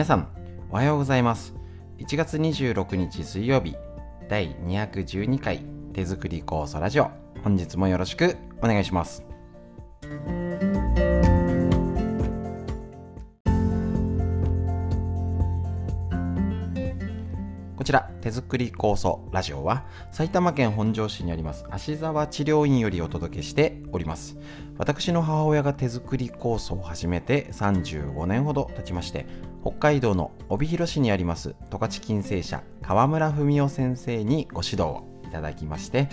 皆さんおはようございます。1月26日水曜日第212回手作り酵素ラジオ本日もよろしくお願いします。こちら手作り酵素ラジオは埼玉県本庄市にあります芦沢治療院よりお届けしております。私の母親が手作り酵素を始めて35年ほど経ちまして北海道の帯広市にあります十勝金星社川村文夫先生にご指導をいただきまして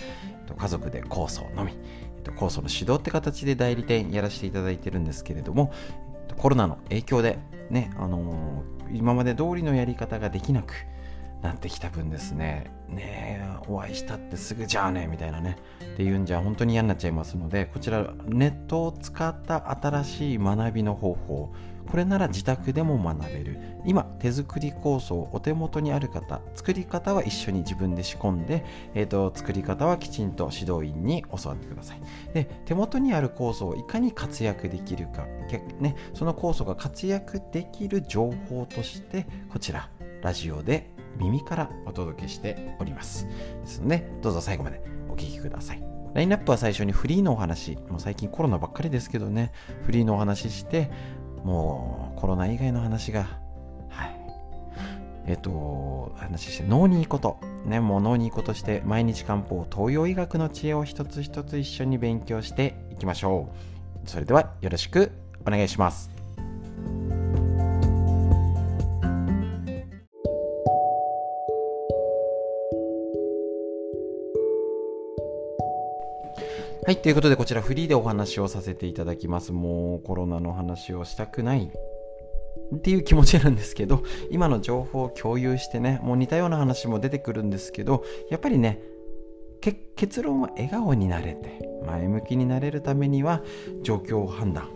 家族で酵素を飲み酵素の指導って形で代理店やらせていただいてるんですけれどもコロナの影響でね、あのー、今まで通りのやり方ができなくなってきた分ですね、ねお会いしたってすぐじゃあねみたいなね、っていうんじゃ本当に嫌になっちゃいますので、こちらネットを使った新しい学びの方法、これなら自宅でも学べる。今、手作り構想お手元にある方、作り方は一緒に自分で仕込んで、えーと、作り方はきちんと指導員に教わってください。で、手元にある構想をいかに活躍できるか、ね、その構想が活躍できる情報として、こちら、ラジオで耳からお届けしております。ですので、どうぞ最後までお聴きください。ラインナップは最初にフリーのお話、もう最近コロナばっかりですけどね、フリーのお話して、もうコロナ以外の話が、はい。えっと、話して、脳にいいこと。ね、もう脳にいいことして、毎日漢方、東洋医学の知恵を一つ一つ一緒に勉強していきましょう。それではよろしくお願いします。はい、ということでこちらフリーでお話をさせていただきます。もうコロナの話をしたくないっていう気持ちなんですけど、今の情報を共有してね、もう似たような話も出てくるんですけど、やっぱりね、結論は笑顔になれて、前向きになれるためには状況判断、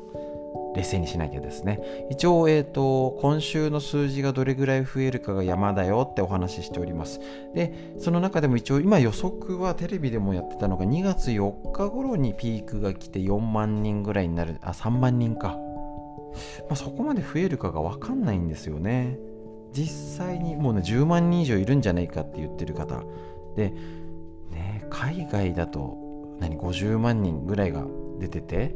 冷静にしなきゃですね。一応、えっ、ー、と、今週の数字がどれぐらい増えるかが山だよってお話ししております。で、その中でも一応、今予測はテレビでもやってたのが2月4日頃にピークが来て4万人ぐらいになる、あ、3万人か。まあ、そこまで増えるかがわかんないんですよね。実際にもうね、10万人以上いるんじゃないかって言ってる方。で、ね、海外だと、何、50万人ぐらいが出てて、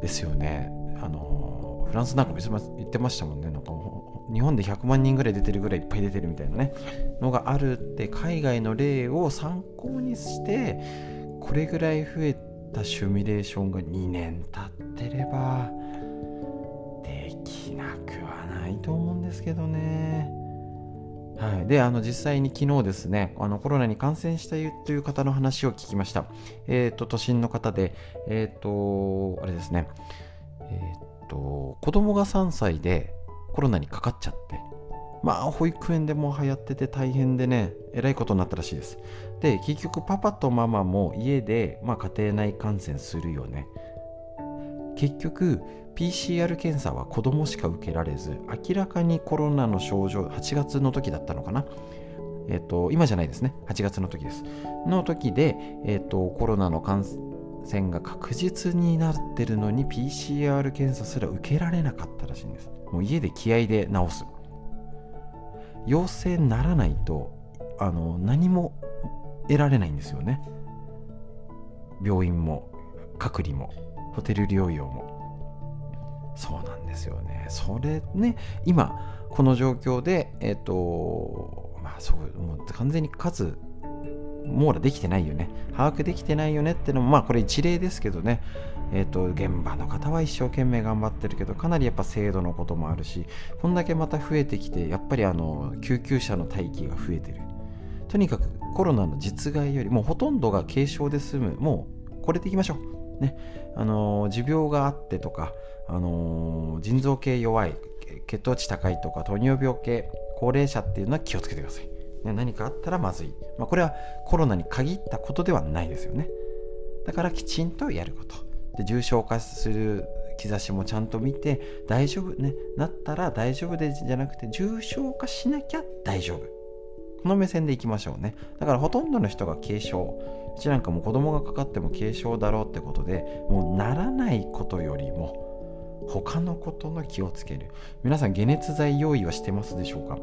ですよね。あのフランスなんか言ってましたもんねなんか日本で100万人ぐらい出てるぐらいいっぱい出てるみたいなねのがあるって海外の例を参考にしてこれぐらい増えたシミュレーションが2年経ってればできなくはないと思うんですけどね。はい、であの実際に昨日ですねあのコロナに感染したという方の話を聞きました。え、ー、と都心の方でえっ、ー、とあれですねえー、っと、子供が3歳でコロナにかかっちゃって、まあ、保育園でも流行ってて大変でね、えらいことになったらしいです。で、結局、パパとママも家で、まあ、家庭内感染するよね。結局、PCR 検査は子供しか受けられず、明らかにコロナの症状、8月の時だったのかな。えっ、と、今じゃないですね。8月の時です。の時で、えっ、と、コロナの感染、線が確実になってるのに PCR 検査すら受けられなかったらしいんです。もう家で気合で治す。陽性にならないとあの何も得られないんですよね。病院も隔離もホテル療養も。そうなんですよね。それね今この状況でえっ、ー、とまあそうもう完全に数網羅できてないよね。把握できてないよねってのもまあこれ一例ですけどね。えっ、ー、と現場の方は一生懸命頑張ってるけどかなりやっぱ制度のこともあるしこんだけまた増えてきてやっぱりあの救急車の待機が増えてる。とにかくコロナの実害よりもほとんどが軽症で済む。もうこれでいきましょう。ね。あの持病があってとかあの腎臓系弱い血糖値高いとか糖尿病系高齢者っていうのは気をつけてください、何かあったらまずい、まあ、これはコロナに限ったことではないですよね。だからきちんとやること。で重症化する兆しもちゃんと見て大丈夫ねなったら大丈夫でじゃなくて重症化しなきゃ大丈夫。この目線でいきましょうね。だからほとんどの人が軽症。うちなんかも子供がかかっても軽症だろうってことでもうならないことよりも他のことの気をつける皆さん解熱剤用意はしてますでしょうか？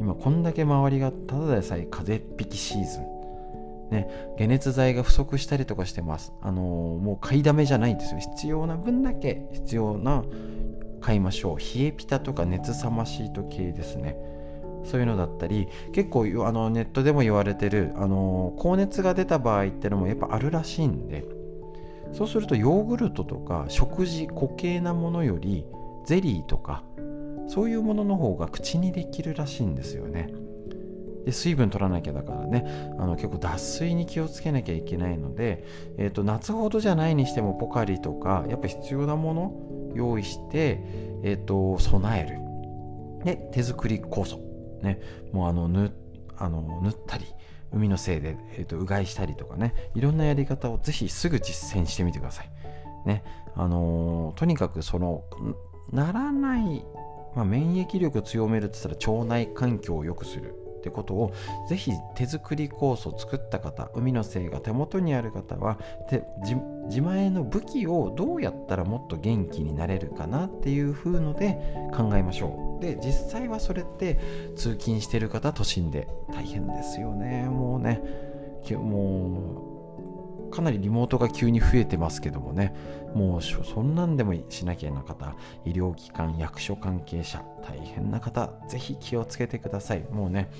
今こんだけ周りがただでさえ風邪っ引きシーズンね、解熱剤が不足したりとかしてます。あのー、もう買いだめじゃないんですよ。必要な分だけ必要な買いましょう。冷えピタとか熱さまシート系ですね。そういうのだったり結構あのネットでも言われてるあの高熱が出た場合ってのもやっぱあるらしいんでそうするとヨーグルトとか食事固形なものよりゼリーとかそういうものの方が口にできるらしいんですよね。で水分取らなきゃだからね。あの結構脱水に気をつけなきゃいけないので、えーと、夏ほどじゃないにしてもポカリとかやっぱ必要なもの用意して、えーと、備える。で手作り酵素。ね。もうあの塗あの塗ったり海のせいで、えーと、うがいしたりとかねいろんなやり方をぜひすぐ実践してみてください。ねあのー、とにかくそのならない、まあ、免疫力を強めるって言ったら腸内環境を良くするってことをぜひ手作りコースを作った方海の精が手元にある方は自前の武器をどうやったらもっと元気になれるかなっていう風ので考えましょう。で実際はそれって通勤してる方都心で大変ですよね。もうねもうかなりリモートが急に増えてますけどもね。もうそんなんでもしなきゃな方医療機関役所関係者大変な方ぜひ気をつけてください。もうね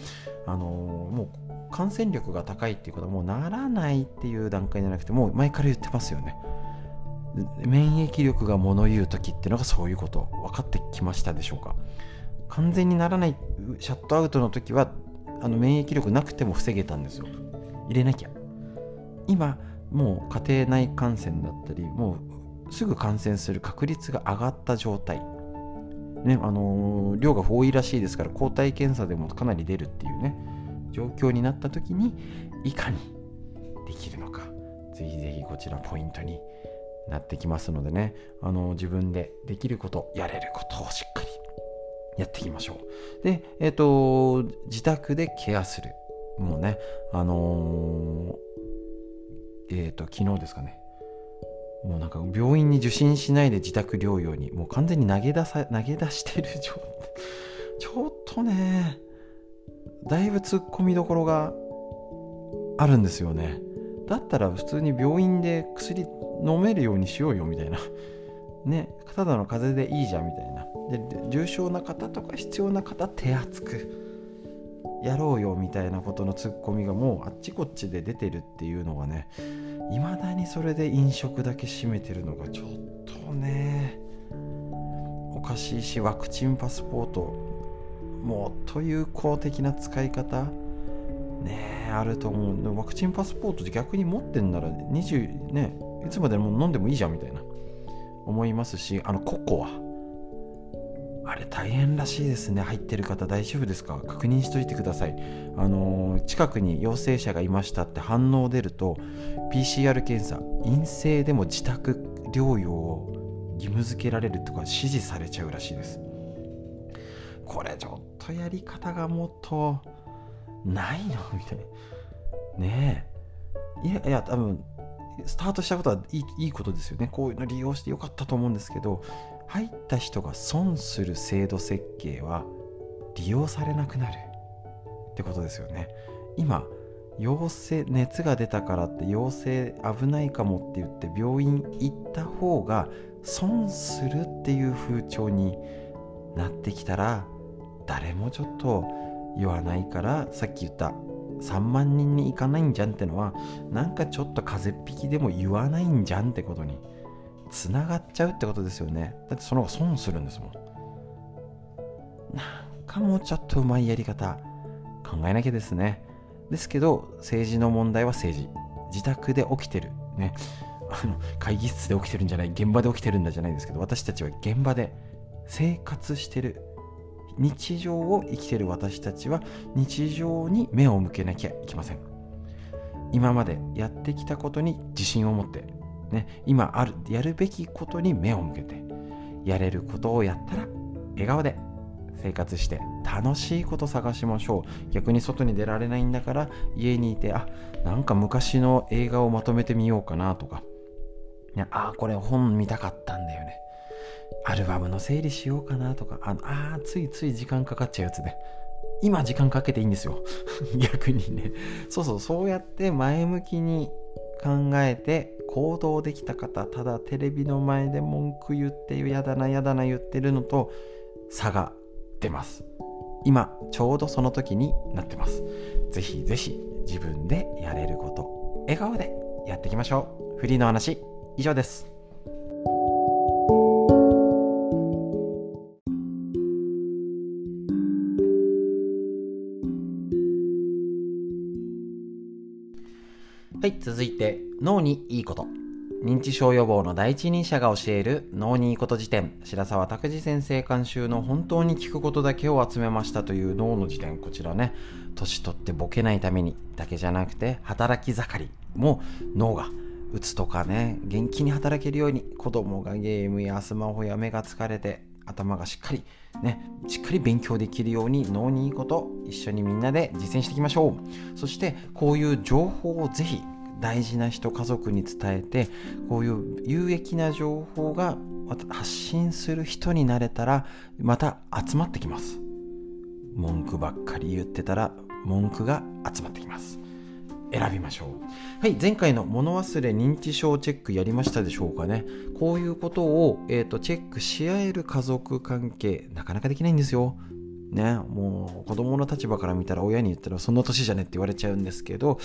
あのー、もう感染力が高いっていうことはもうならないっていう段階じゃなくてもう前から言ってますよね。免疫力が物言う時っていうのがそういうこと分かってきましたでしょうか。完全にならないシャットアウトの時はあの免疫力なくても防げたんですよ。入れなきゃ。今もう家庭内感染だったりもうすぐ感染する確率が上がった状態。ねあのー、量が多いらしいですから抗体検査でもかなり出るっていうね状況になった時にいかにできるのかぜひぜひこちらポイントになってきますのでね。あのー、自分でできることやれることをしっかりやっていきましょう。でえっ、ー、と自宅でケアするもうねあのえっ、ー、と、昨日ですかね。もうなんか病院に受診しないで自宅療養に、もう完全に投げ出さ、投げ出してる状態。ちょっとね、だいぶ突っ込みどころがあるんですよね。だったら普通に病院で薬飲めるようにしようよみたいな。ね、ただの風邪でいいじゃんみたいな。で、重症な方とか必要な方手厚く。やろうよみたいなことのツッコミがもうあっちこっちで出てるっていうのがねいまだにそれで飲食だけ占めてるのがちょっとねおかしいしワクチンパスポートもっと有効的な使い方ねあると思うワクチンパスポート逆に持ってんなら20ねいつまでも飲んでもいいじゃんみたいな思いますしあのココア。あれ大変らしいですね。入ってる方大丈夫ですか？確認しといてください。あのー、近くに陽性者がいましたって反応出ると PCR 検査陰性でも自宅療養を義務付けられるとか指示されちゃうらしいです。これちょっとやり方がもっとないの？みたいな。ねえ。いやいや多分スタートしたことはいいいいことですよね。こういうの利用してよかったと思うんですけど入った人が損する制度設計は利用されなくなる。ってことですよね。今陽性熱が出たからって陽性危ないかもって言って病院行った方が損するっていう風潮になってきたら誰もちょっと言わないからさっき言った3万人に行かないんじゃんってのはなんかちょっと風邪っ引きでも言わないんじゃんってことにつながっちゃうってことですよね。だってその方が損するんですもん。なんかもうちょっとうまいやり方考えなきゃですね。ですけど政治の問題は政治。自宅で起きてる。ね。あの会議室で起きてるんじゃない。現場で起きてるんだじゃないですけど私たちは現場で生活してる。日常を生きてる私たちは日常に目を向けなきゃいけません。今までやってきたことに自信を持ってね、今あるやるべきことに目を向けてやれることをやったら笑顔で生活して楽しいこと探しましょう。逆に外に出られないんだから家にいてあなんか昔の映画をまとめてみようかなとか、ね、あこれ本見たかったんだよね。アルバムの整理しようかなとか。ああついつい時間かかっちゃうやつね。今時間かけていいんですよ。逆にね。そうそうそうやって前向きに考えて行動できた方ただテレビの前で文句言ってやだなやだな言ってるのと差が出ます。今ちょうどその時になってます。ぜひぜひ自分でやれること笑顔でやっていきましょう。フリーの話以上です。はい続いて脳にいいこと。認知症予防の第一人者が教える脳にいいこと辞典。白沢拓司先生監修の本当に聞くことだけを集めましたという脳の辞典。こちらね年取ってボケないためにだけじゃなくて働き盛りも脳がうつとかね元気に働けるように子供がゲームやスマホや目が疲れて頭がしっかりねしっかり勉強できるように脳にいいこと一緒にみんなで実践していきましょう。そしてこういう情報をぜひ大事な人家族に伝えてこういう有益な情報が発信する人になれたらまた集まってきます。文句ばっかり言ってたら文句が集まってきます。選びましょう。はい前回の物忘れ認知症チェックやりましたでしょうかね。こういうことを、えーと、チェックし合える家族関係なかなかできないんですよ。ねもう子供の立場から見たら親に言ったらそんな年じゃねって言われちゃうんですけど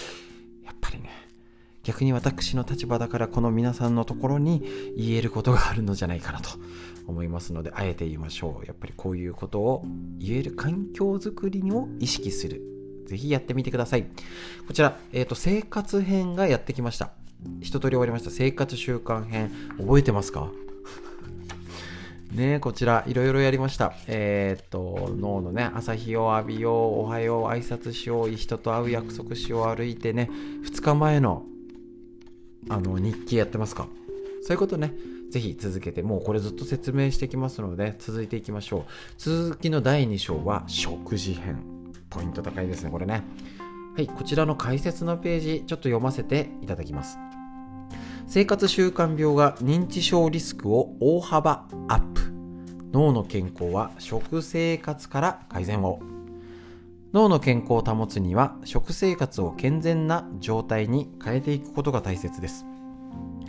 逆に私の立場だからこの皆さんのところに言えることがあるのじゃないかなと思いますのであえて言いましょう。やっぱりこういうことを言える環境づくりを意識する。ぜひやってみてください。こちら、えーと、生活編がやってきました。一通り終わりました。生活習慣編覚えてますか？ねこちらいろいろやりました。えー、っと、脳のね、朝日を浴びよう、おはよう、挨拶しよう、人と会う約束しよう、歩いてね、2日前のあの日記やってますか？そういうことね、ぜひ続けて、もうこれずっと説明していきますので、続いていきましょう。続きの第2章は食事編。ポイント高いですね、これね。はい、こちらの解説のページ、ちょっと読ませていただきます。生活習慣病が認知症リスクを大幅アップ。脳の健康は食生活から改善を。脳の健康を保つには食生活を健全な状態に変えていくことが大切です。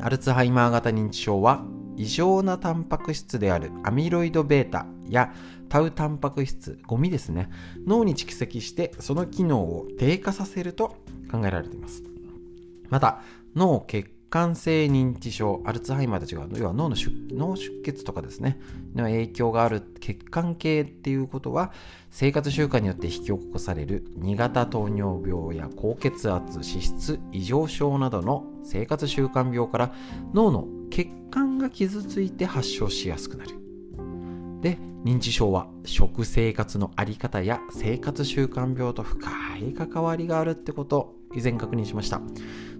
アルツハイマー型認知症は異常なタンパク質であるアミロイド β やタウタンパク質、ゴミですね、脳に蓄積してその機能を低下させると考えられています。また、脳血管性認知症、アルツハイマーと違う、要は脳の出脳出血とかですね、の影響がある血管系っていうことは、生活習慣によって引き起こされる2型糖尿病や高血圧、脂質異常症などの生活習慣病から脳の血管が傷ついて発症しやすくなる。で、認知症は食生活のあり方や生活習慣病と深い関わりがあるってこと以前確認しました。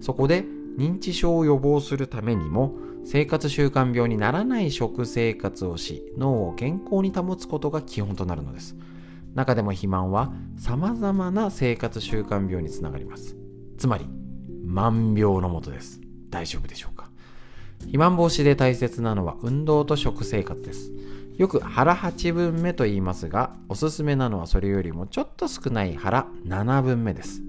そこで認知症を予防するためにも生活習慣病にならない食生活をし脳を健康に保つことが基本となるのです。中でも肥満は様々な生活習慣病につながります。つまり万病のもとです。大丈夫でしょうか？肥満防止で大切なのは運動と食生活です。よく腹8分目と言いますがおすすめなのはそれよりもちょっと少ない腹7分目です。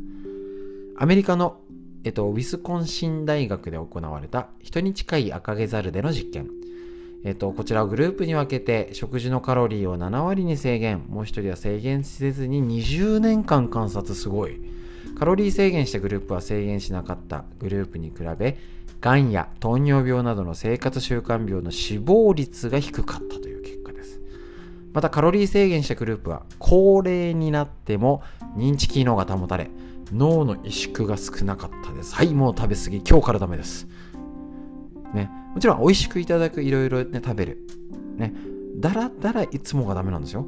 アメリカのえっと、ウィスコンシン大学で行われた人に近い赤毛猿での実験。えっと、こちらをグループに分けて食事のカロリーを7割に制限、もう一人は制限せずに20年間観察すごい。カロリー制限したグループは制限しなかったグループに比べ、がんや糖尿病などの生活習慣病の死亡率が低かったという結果です。またカロリー制限したグループは高齢になっても認知機能が保たれ、脳の萎縮が少なかったです。はい、もう食べ過ぎ。今日からダメです。ね。もちろん美味しくいただく、いろいろね、食べる。ね。だらだらいつもがダメなんですよ。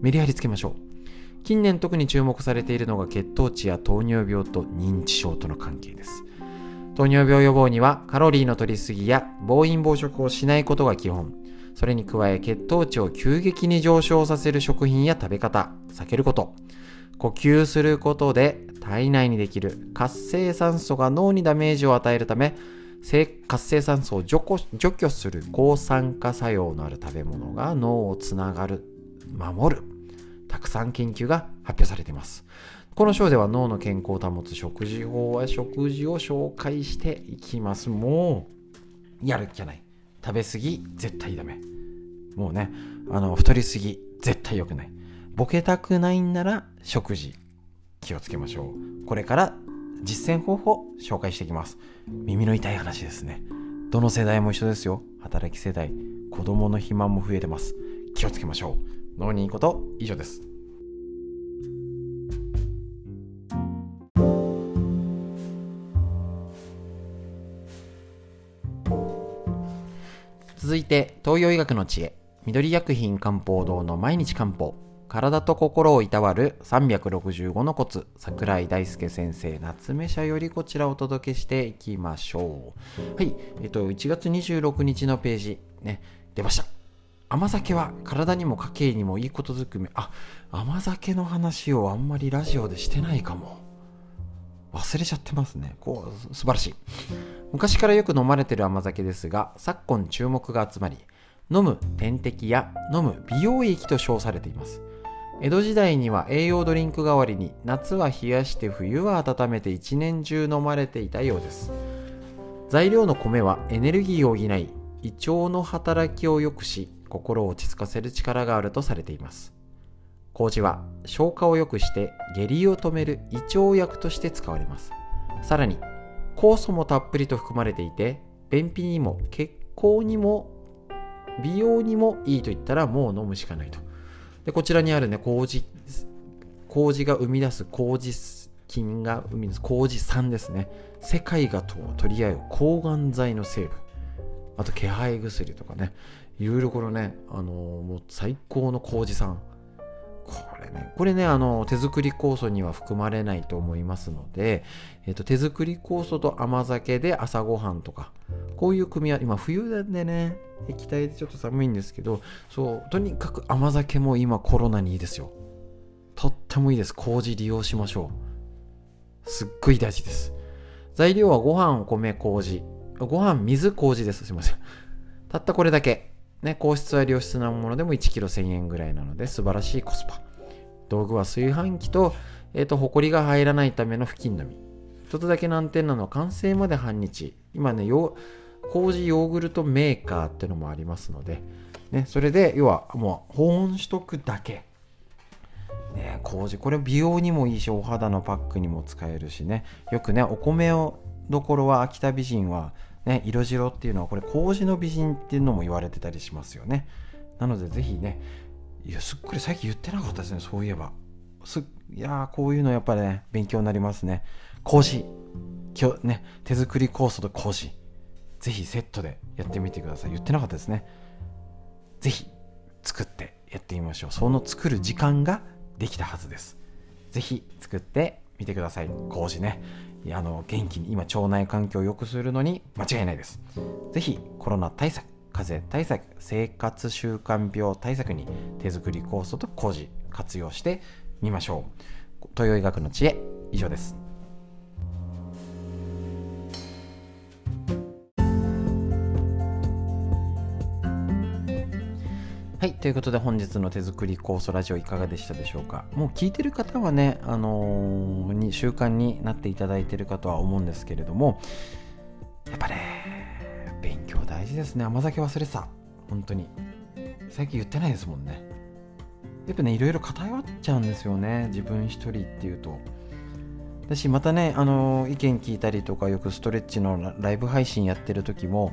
メリハリつけましょう。近年特に注目されているのが血糖値や糖尿病と認知症との関係です。糖尿病予防にはカロリーの摂りすぎや暴飲暴食をしないことが基本。それに加え血糖値を急激に上昇させる食品や食べ方、避けること。呼吸することで体内にできる活性酸素が脳にダメージを与えるため活性酸素を除去する抗酸化作用のある食べ物が脳をつながる守る。たくさん研究が発表されています。この章では脳の健康を保つ食事法は食事を紹介していきます。もうやる気がない。食べ過ぎ絶対ダメ。もうねあの太りすぎ絶対良くない。ボケたくないんなら食事気をつけましょう。これから実践方法紹介していきます。耳の痛い話ですね。どの世代も一緒ですよ。働き世代子供の肥満も増えてます。気をつけましょう。脳にいいこと以上です。続いて東洋医学の知恵。緑薬品漢方堂の毎日漢方。体と心をいたわる365のコツ。桜井大輔先生夏目社よりこちらをお届けしていきましょう。はいえっと1月26日のページね出ました。甘酒は体にも家計にもいいことずくめ。あ甘酒の話をあんまりラジオでしてないかも。忘れちゃってますね。こう素晴らしい。昔からよく飲まれてる甘酒ですが昨今注目が集まり飲む点滴や飲む美容液と称されています。江戸時代には栄養ドリンク代わりに夏は冷やして冬は温めて一年中飲まれていたようです。材料の米はエネルギーを補い胃腸の働きを良くし心を落ち着かせる力があるとされています。麹は消化を良くして下痢を止める胃腸薬として使われます。さらに酵素もたっぷりと含まれていて便秘にも血行にも美容にもいいと言ったらもう飲むしかないと。でこちらにあるね麹麹が生み出す麹菌が生み出す麹酸ですね。世界が取り合う抗がん剤の成分。あと気配薬とかね。いろいろこのね、あのー、もう最高の麹酸これね、これね、あの、手作り酵素には含まれないと思いますので、えっ、と、手作り酵素と甘酒で朝ごはんとか、こういう組み合わせ、今冬でね、液体でちょっと寒いんですけど、そう、とにかく甘酒も今コロナにいいですよ。とってもいいです。麹利用しましょう。すっごい大事です。材料はご飯、米、麹。ご飯、水、麹です。すいません。たったこれだけ。ね、硬質は良質なものでも 1kg1000 円ぐらいなので素晴らしいコスパ。道具は炊飯器と、えっ、ー、と、ホコリが入らないための布巾のみ。一つだけ難点なのは完成まで半日。今ね、麹ヨーグルトメーカーってのもありますので、ね、それで、要はもう保温しとくだけ。ね、麹、これ美容にもいいし、お肌のパックにも使えるしね、よくね、お米をどころは秋田美人は、ね、色白っていうのはこれ麹の美人っていうのも言われてたりしますよね。なのでぜひね、いや、すっごい最近言ってなかったですね、そういえば。すいやこういうのやっぱりね、勉強になりますね。麹。今日ね、手作り酵素と麹。ぜひセットでやってみてください。言ってなかったですね。ぜひ作ってやってみましょう。その作る時間ができたはずです。ぜひ作ってみてください。麹ね。あの元気に今腸内環境を良くするのに間違いないです。ぜひコロナ対策風邪対策生活習慣病対策に手作り酵素と麹活用してみましょう東洋医学の知恵以上ですはい。ということで本日の手作り酵素ラジオいかがでしたでしょうか？もう聞いてる方はね、あのー、に習慣になっていただいてるかとは思うんですけれども、ですね。甘酒忘れてた。本当に。最近言ってないですもんね。やっぱねいろいろ偏っちゃうんですよね。自分一人っていうと。だしまたねあの意見聞いたりとかよくストレッチのライブ配信やってる時も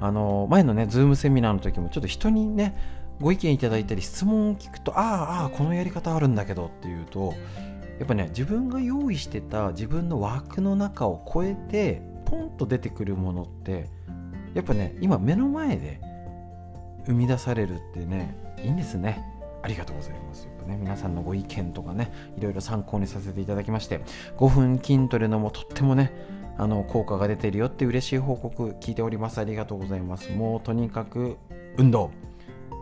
あの前のねズームセミナーの時もちょっと人にねご意見いただいたり質問を聞くとああああこのやり方あるんだけどっていうとやっぱね自分が用意してた自分の枠の中を超えてポンと出てくるものってやっぱね今目の前で生み出されるってねいいんですねありがとうございます。やっぱね、皆さんのご意見とかね、いろいろ参考にさせていただきまして、5分筋トレのもとってもね、あの効果が出てるよって嬉しい報告聞いております。ありがとうございます。もうとにかく運動、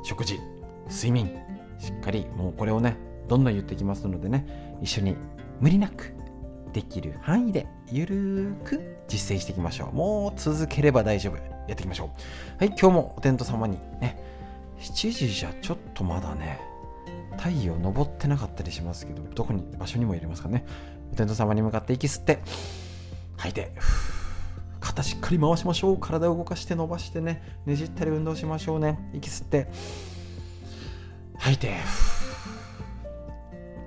食事、睡眠、しっかりもうこれをね、どんどん言ってきますのでね、一緒に無理なくできる範囲でゆるーく実践していきましょう。もう続ければ大丈夫。やっていきましょう。はい、今日もお天道様にね、7時じゃちょっとまだね、太陽昇ってなかったりしますけど、どこに、場所にも入れますかね。お天道様に向かって息吸って、吐いて、肩しっかり回しましょう。体を動かして伸ばしてね、ねじったり運動しましょうね。息吸って、吐いて、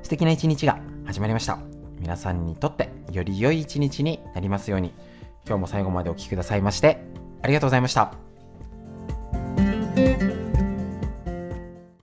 素敵な一日が始まりました。皆さんにとってより良い一日になりますように、今日も最後までお聴きくださいまして、ありがとうございました。